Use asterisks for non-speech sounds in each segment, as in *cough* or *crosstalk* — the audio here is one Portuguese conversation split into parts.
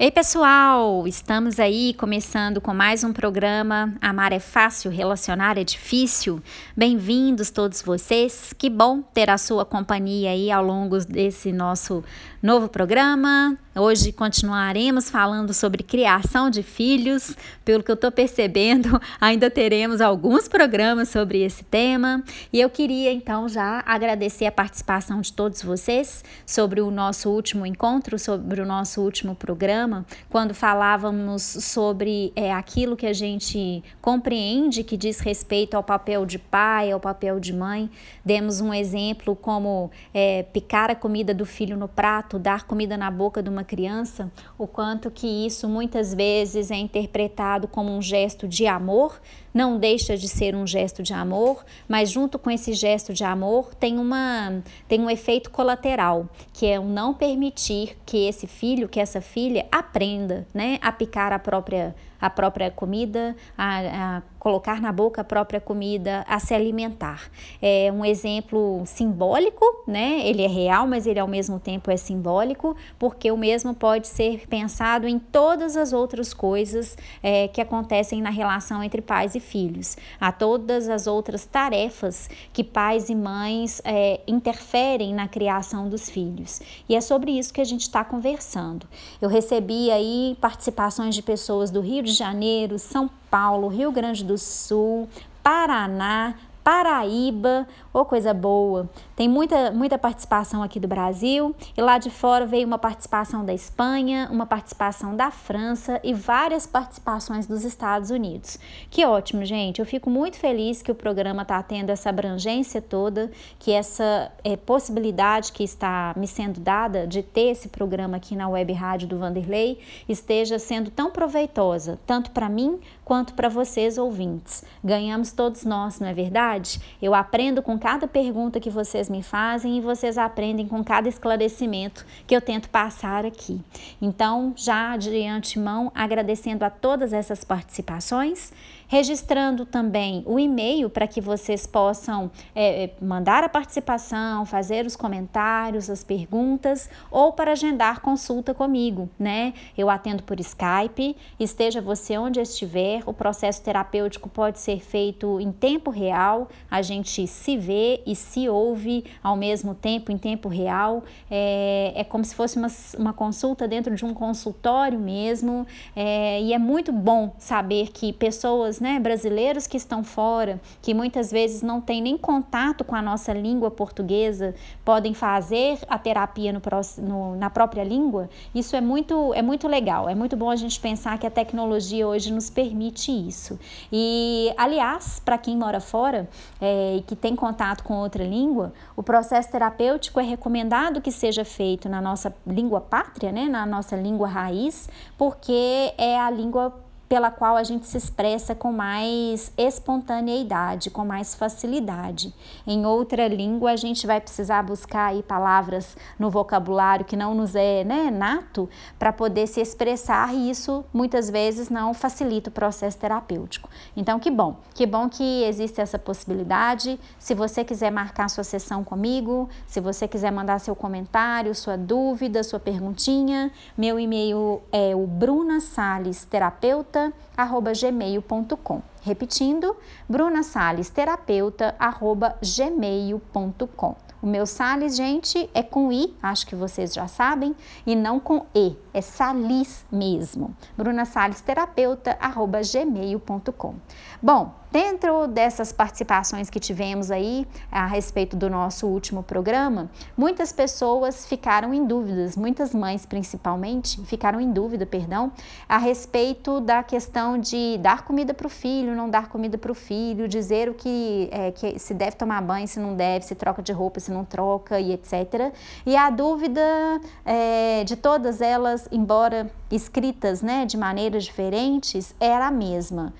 Ei, pessoal! Estamos aí começando com mais um programa Amar é Fácil, Relacionar é Difícil. Bem-vindos todos vocês. Que bom ter a sua companhia aí ao longo desse nosso novo programa. Hoje continuaremos falando sobre criação de filhos. Pelo que eu estou percebendo, *laughs* ainda teremos alguns programas sobre esse tema. E eu queria então já agradecer a participação de todos vocês sobre o nosso último encontro, sobre o nosso último programa quando falávamos sobre é, aquilo que a gente compreende que diz respeito ao papel de pai, ao papel de mãe, demos um exemplo como é, picar a comida do filho no prato, dar comida na boca de uma criança, o quanto que isso muitas vezes é interpretado como um gesto de amor, não deixa de ser um gesto de amor, mas junto com esse gesto de amor tem, uma, tem um efeito colateral, que é o não permitir que esse filho, que essa filha aprenda né, a picar a própria a própria comida, a, a, colocar na boca a própria comida, a se alimentar. É um exemplo simbólico, né? Ele é real, mas ele ao mesmo tempo é simbólico, porque o mesmo pode ser pensado em todas as outras coisas é, que acontecem na relação entre pais e filhos. Há todas as outras tarefas que pais e mães é, interferem na criação dos filhos. E é sobre isso que a gente está conversando. Eu recebi aí participações de pessoas do Rio de Janeiro, São Paulo, Rio Grande do Sul, Paraná, Paraíba, ô oh, coisa boa. Tem muita, muita participação aqui do Brasil e lá de fora veio uma participação da Espanha, uma participação da França e várias participações dos Estados Unidos. Que ótimo, gente. Eu fico muito feliz que o programa está tendo essa abrangência toda, que essa é, possibilidade que está me sendo dada de ter esse programa aqui na web rádio do Vanderlei esteja sendo tão proveitosa, tanto para mim quanto para vocês ouvintes. Ganhamos todos nós, não é verdade? eu aprendo com cada pergunta que vocês me fazem e vocês aprendem com cada esclarecimento que eu tento passar aqui. Então, já de antemão, agradecendo a todas essas participações registrando também o e-mail para que vocês possam é, é, mandar a participação, fazer os comentários, as perguntas ou para agendar consulta comigo, né? Eu atendo por Skype, esteja você onde estiver, o processo terapêutico pode ser feito em tempo real, a gente se vê e se ouve ao mesmo tempo, em tempo real, é, é como se fosse uma, uma consulta dentro de um consultório mesmo, é, e é muito bom saber que pessoas né, brasileiros que estão fora, que muitas vezes não têm nem contato com a nossa língua portuguesa, podem fazer a terapia no, no, na própria língua, isso é muito, é muito legal. É muito bom a gente pensar que a tecnologia hoje nos permite isso. E, aliás, para quem mora fora é, e que tem contato com outra língua, o processo terapêutico é recomendado que seja feito na nossa língua pátria, né, na nossa língua raiz, porque é a língua pela qual a gente se expressa com mais espontaneidade, com mais facilidade. Em outra língua, a gente vai precisar buscar aí palavras no vocabulário que não nos é né, nato para poder se expressar e isso muitas vezes não facilita o processo terapêutico. Então, que bom, que bom que existe essa possibilidade. Se você quiser marcar sua sessão comigo, se você quiser mandar seu comentário, sua dúvida, sua perguntinha, meu e-mail é o Bruna Sales Terapeuta terapeuta@gmail.com. Repetindo, Bruna Sales terapeuta@gmail.com. O meu Sales, gente, é com I, acho que vocês já sabem, e não com E, é Salis mesmo. Bruna Sales terapeuta@gmail.com. Bom, Dentro dessas participações que tivemos aí a respeito do nosso último programa, muitas pessoas ficaram em dúvidas, muitas mães principalmente, ficaram em dúvida, perdão, a respeito da questão de dar comida para o filho, não dar comida para o filho, dizer o que, é, que se deve tomar banho, se não deve, se troca de roupa, se não troca e etc. E a dúvida é, de todas elas, embora escritas né, de maneiras diferentes, era a mesma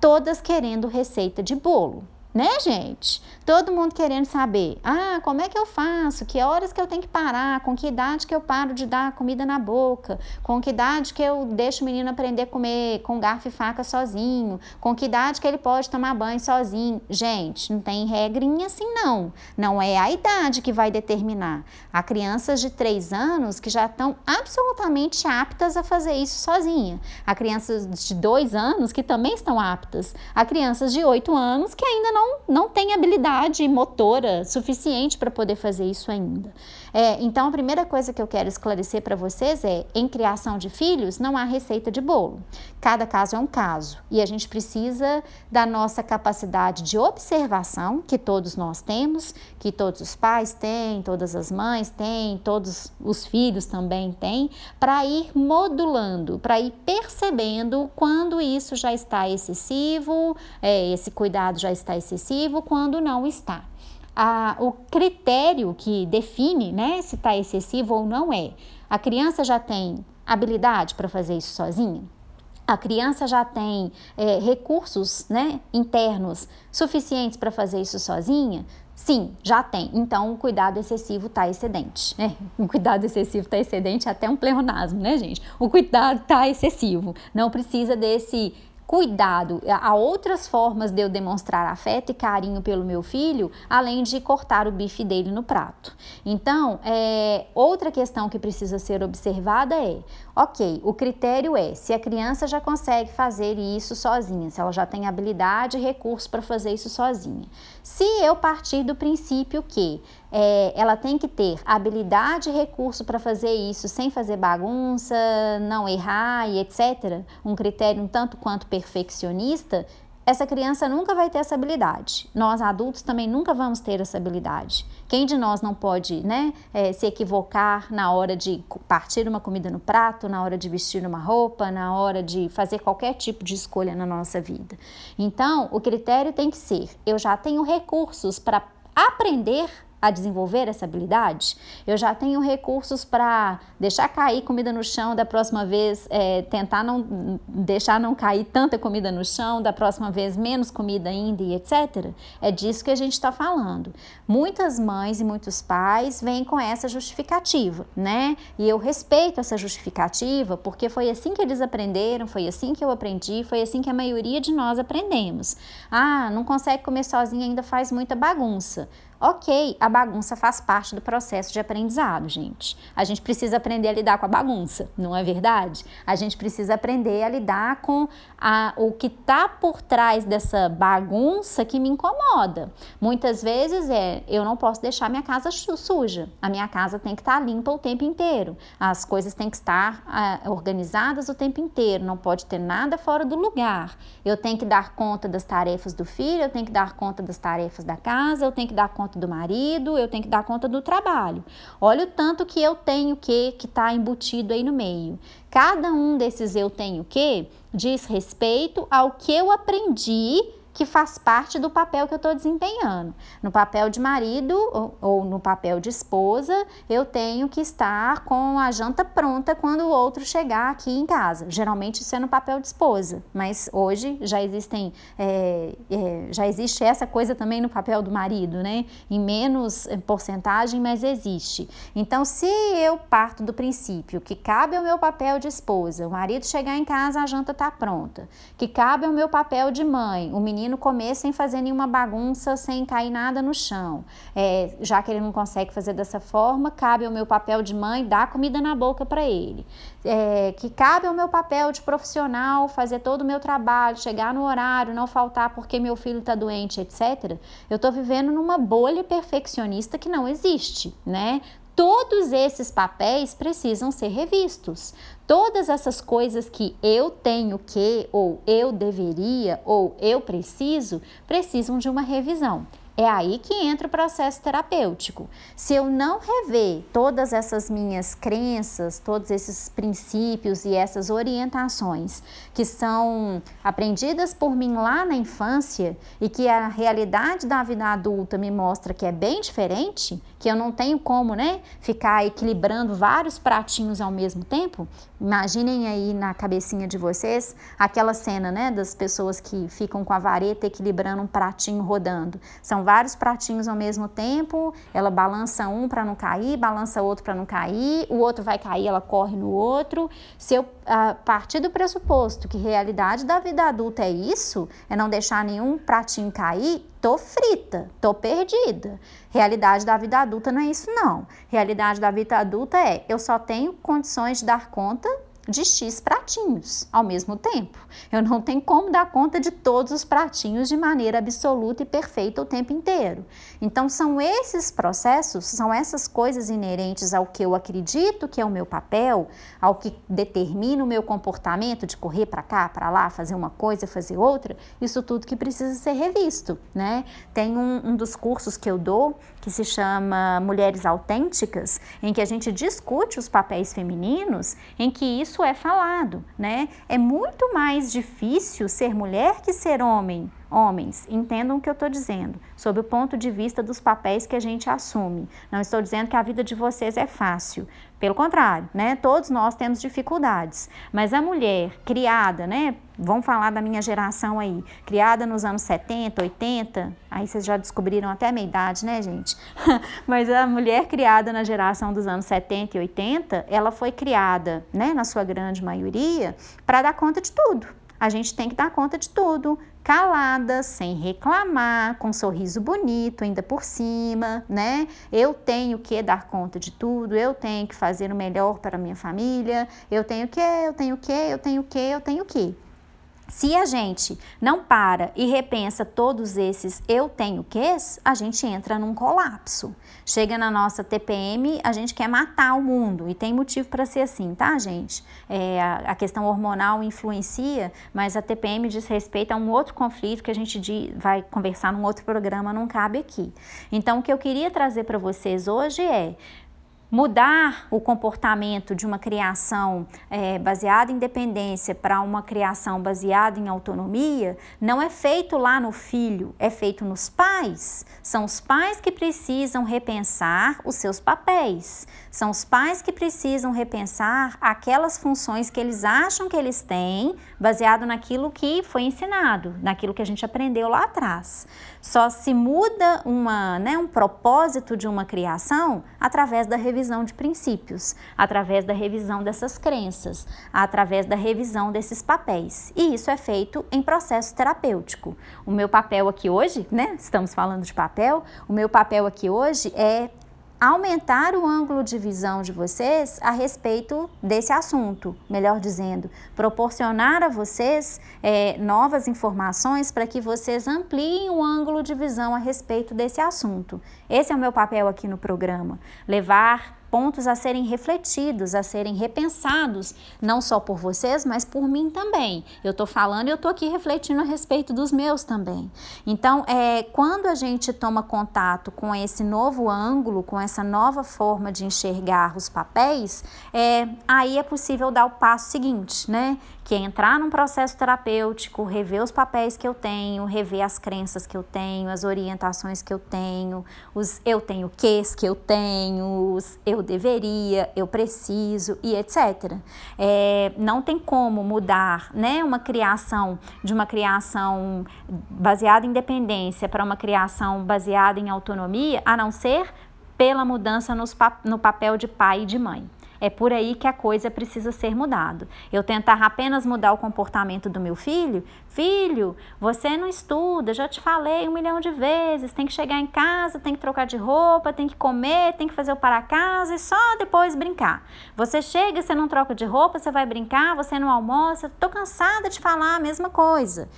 todas querendo receita de bolo. Né, gente? Todo mundo querendo saber, ah, como é que eu faço? Que horas que eu tenho que parar? Com que idade que eu paro de dar comida na boca? Com que idade que eu deixo o menino aprender a comer com garfo e faca sozinho? Com que idade que ele pode tomar banho sozinho? Gente, não tem regrinha assim não. Não é a idade que vai determinar. Há crianças de 3 anos que já estão absolutamente aptas a fazer isso sozinha. Há crianças de 2 anos que também estão aptas. Há crianças de 8 anos que ainda não não, não tem habilidade motora suficiente para poder fazer isso ainda. É, então, a primeira coisa que eu quero esclarecer para vocês é: em criação de filhos, não há receita de bolo. Cada caso é um caso e a gente precisa da nossa capacidade de observação, que todos nós temos, que todos os pais têm, todas as mães têm, todos os filhos também têm, para ir modulando, para ir percebendo quando isso já está excessivo, é, esse cuidado já está excessivo, quando não está a, o critério que define né, se está excessivo ou não é: a criança já tem habilidade para fazer isso sozinha? A criança já tem é, recursos né, internos suficientes para fazer isso sozinha? Sim, já tem. Então, o cuidado excessivo está excedente. Né? O cuidado excessivo está excedente é até um pleonasmo, né, gente? O cuidado está excessivo. Não precisa desse cuidado. Há outras formas de eu demonstrar afeto e carinho pelo meu filho, além de cortar o bife dele no prato. Então, é, outra questão que precisa ser observada é: ok, o critério é se a criança já consegue fazer isso sozinha, se ela já tem habilidade e recurso para fazer isso sozinha. Se eu partir do princípio que é, ela tem que ter habilidade e recurso para fazer isso sem fazer bagunça, não errar e etc., um critério um tanto quanto perfeccionista, essa criança nunca vai ter essa habilidade. Nós adultos também nunca vamos ter essa habilidade. Quem de nós não pode né, é, se equivocar na hora de partir uma comida no prato, na hora de vestir uma roupa, na hora de fazer qualquer tipo de escolha na nossa vida? Então, o critério tem que ser: eu já tenho recursos para aprender a desenvolver essa habilidade, eu já tenho recursos para deixar cair comida no chão, da próxima vez é, tentar não deixar não cair tanta comida no chão, da próxima vez menos comida ainda e etc. É disso que a gente está falando. Muitas mães e muitos pais vêm com essa justificativa, né? E eu respeito essa justificativa porque foi assim que eles aprenderam, foi assim que eu aprendi, foi assim que a maioria de nós aprendemos. Ah, não consegue comer sozinho, ainda faz muita bagunça. Ok, a bagunça faz parte do processo de aprendizado, gente. A gente precisa aprender a lidar com a bagunça, não é verdade? A gente precisa aprender a lidar com a, o que está por trás dessa bagunça que me incomoda. Muitas vezes é, eu não posso deixar minha casa suja. A minha casa tem que estar tá limpa o tempo inteiro. As coisas têm que estar ah, organizadas o tempo inteiro. Não pode ter nada fora do lugar. Eu tenho que dar conta das tarefas do filho, eu tenho que dar conta das tarefas da casa, eu tenho que dar conta conta do marido, eu tenho que dar conta do trabalho. Olha o tanto que eu tenho que que está embutido aí no meio. Cada um desses eu tenho que diz respeito ao que eu aprendi que faz parte do papel que eu estou desempenhando. No papel de marido ou, ou, no papel de esposa, eu tenho que estar com a janta pronta quando o outro chegar aqui em casa. Geralmente isso é no papel de esposa, mas hoje já existem, é, é, já existe essa coisa também no papel do marido, né? Em menos porcentagem, mas existe. Então, se eu parto do princípio que cabe ao meu papel de esposa, o marido chegar em casa, a janta está pronta, que cabe ao meu papel de mãe, o menino menino comer sem fazer nenhuma bagunça, sem cair nada no chão. É, já que ele não consegue fazer dessa forma, cabe ao meu papel de mãe dar comida na boca para ele. É, que cabe ao meu papel de profissional fazer todo o meu trabalho, chegar no horário, não faltar porque meu filho está doente, etc. Eu estou vivendo numa bolha perfeccionista que não existe, né? Todos esses papéis precisam ser revistos. Todas essas coisas que eu tenho que, ou eu deveria, ou eu preciso, precisam de uma revisão. É aí que entra o processo terapêutico. Se eu não rever todas essas minhas crenças, todos esses princípios e essas orientações que são aprendidas por mim lá na infância e que a realidade da vida adulta me mostra que é bem diferente, que eu não tenho como, né, ficar equilibrando vários pratinhos ao mesmo tempo. Imaginem aí na cabecinha de vocês aquela cena, né, das pessoas que ficam com a vareta equilibrando um pratinho rodando. São vários pratinhos ao mesmo tempo, ela balança um para não cair, balança outro para não cair, o outro vai cair, ela corre no outro. Se eu a partir do pressuposto que realidade da vida adulta é isso, é não deixar nenhum pratinho cair, tô frita, tô perdida. Realidade da vida adulta não é isso não. Realidade da vida adulta é eu só tenho condições de dar conta de X pratinhos ao mesmo tempo. Eu não tenho como dar conta de todos os pratinhos de maneira absoluta e perfeita o tempo inteiro. Então, são esses processos, são essas coisas inerentes ao que eu acredito que é o meu papel, ao que determina o meu comportamento de correr para cá, para lá, fazer uma coisa, fazer outra, isso tudo que precisa ser revisto, né? Tem um, um dos cursos que eu dou que se chama Mulheres Autênticas, em que a gente discute os papéis femininos, em que isso é falado, né? É muito mais difícil ser mulher que ser homem. Homens, entendam o que eu estou dizendo, sob o ponto de vista dos papéis que a gente assume. Não estou dizendo que a vida de vocês é fácil, pelo contrário, né? Todos nós temos dificuldades, mas a mulher criada, né? Vamos falar da minha geração aí, criada nos anos 70, 80, aí vocês já descobriram até a minha idade, né, gente? *laughs* mas a mulher criada na geração dos anos 70 e 80, ela foi criada, né, na sua grande maioria, para dar conta de tudo a gente tem que dar conta de tudo, calada, sem reclamar, com um sorriso bonito ainda por cima, né? Eu tenho que dar conta de tudo, eu tenho que fazer o melhor para minha família, eu tenho que, eu tenho que, eu tenho que, eu tenho que. Se a gente não para e repensa todos esses eu tenho quês, a gente entra num colapso. Chega na nossa TPM, a gente quer matar o mundo e tem motivo para ser assim, tá, gente? É, a, questão hormonal influencia, mas a TPM diz respeito a um outro conflito que a gente vai conversar num outro programa, não cabe aqui. Então, o que eu queria trazer para vocês hoje é mudar o comportamento de uma criação é, baseada em dependência para uma criação baseada em autonomia não é feito lá no filho, é feito nos pais. São os pais que precisam repensar os seus papéis, são os pais que precisam repensar aquelas funções que eles acham que eles têm, baseado naquilo que foi ensinado, naquilo que a gente aprendeu lá atrás. Só se muda uma, né, um propósito de uma criação através da revisão de princípios, através da revisão dessas crenças, através da revisão desses papéis. E isso é feito em processo terapêutico. O meu papel aqui hoje, né, estamos falando de papel, o meu papel aqui hoje é aumentar o ângulo de visão de vocês a respeito desse assunto, melhor dizendo, proporcionar a vocês é, novas informações para que vocês ampliem o ângulo de visão a respeito desse assunto. Esse é o meu papel aqui no programa, levar pontos a serem refletidos, a serem repensados, não só por vocês, mas por mim também. Eu estou falando e eu estou aqui refletindo a respeito dos meus também. Então, é, quando a gente toma contato com esse novo ângulo, com essa nova forma de enxergar os papéis, é, aí é possível dar o passo seguinte, né? Que é entrar num processo terapêutico, rever os papéis que eu tenho, rever as crenças que eu tenho, as orientações que eu tenho, os eu tenho ques que eu tenho, os eu deveria, eu preciso e etc. É, não tem como mudar né, uma criação de uma criação baseada em dependência para uma criação baseada em autonomia, a não ser pela mudança nos, no papel de pai e de mãe. É por aí que a coisa precisa ser mudada. Eu tentar apenas mudar o comportamento do meu filho, filho, você não estuda, já te falei um milhão de vezes, tem que chegar em casa, tem que trocar de roupa, tem que comer, tem que fazer o para casa e só depois brincar. Você chega, você não troca de roupa, você vai brincar, você não almoça, tô cansada de falar a mesma coisa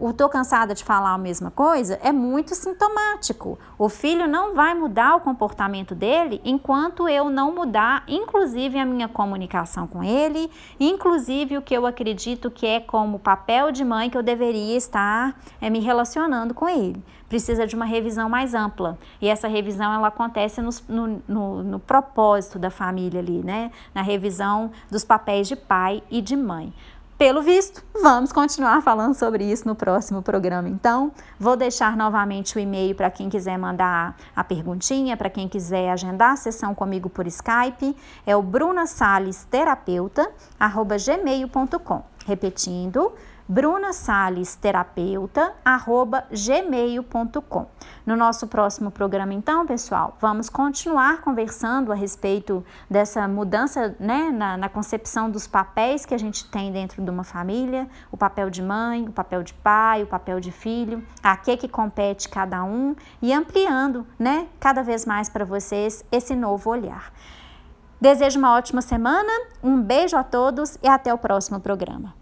o tô cansada de falar a mesma coisa é muito sintomático. O filho não vai mudar o comportamento dele enquanto eu não mudar, inclusive a minha comunicação com ele, inclusive o que eu acredito que é como papel de mãe que eu deveria estar é, me relacionando com ele. Precisa de uma revisão mais ampla. E essa revisão ela acontece no, no, no, no propósito da família ali, né? Na revisão dos papéis de pai e de mãe. Pelo visto, vamos continuar falando sobre isso no próximo programa. Então, vou deixar novamente o e-mail para quem quiser mandar a perguntinha, para quem quiser agendar a sessão comigo por Skype, é o brunasalesterapeuta@gmail.com. Repetindo, brunasalesterapeuta@gmail.com. No nosso próximo programa, então, pessoal, vamos continuar conversando a respeito dessa mudança né, na, na concepção dos papéis que a gente tem dentro de uma família, o papel de mãe, o papel de pai, o papel de filho, a que que compete cada um e ampliando, né, cada vez mais para vocês esse novo olhar. Desejo uma ótima semana, um beijo a todos e até o próximo programa.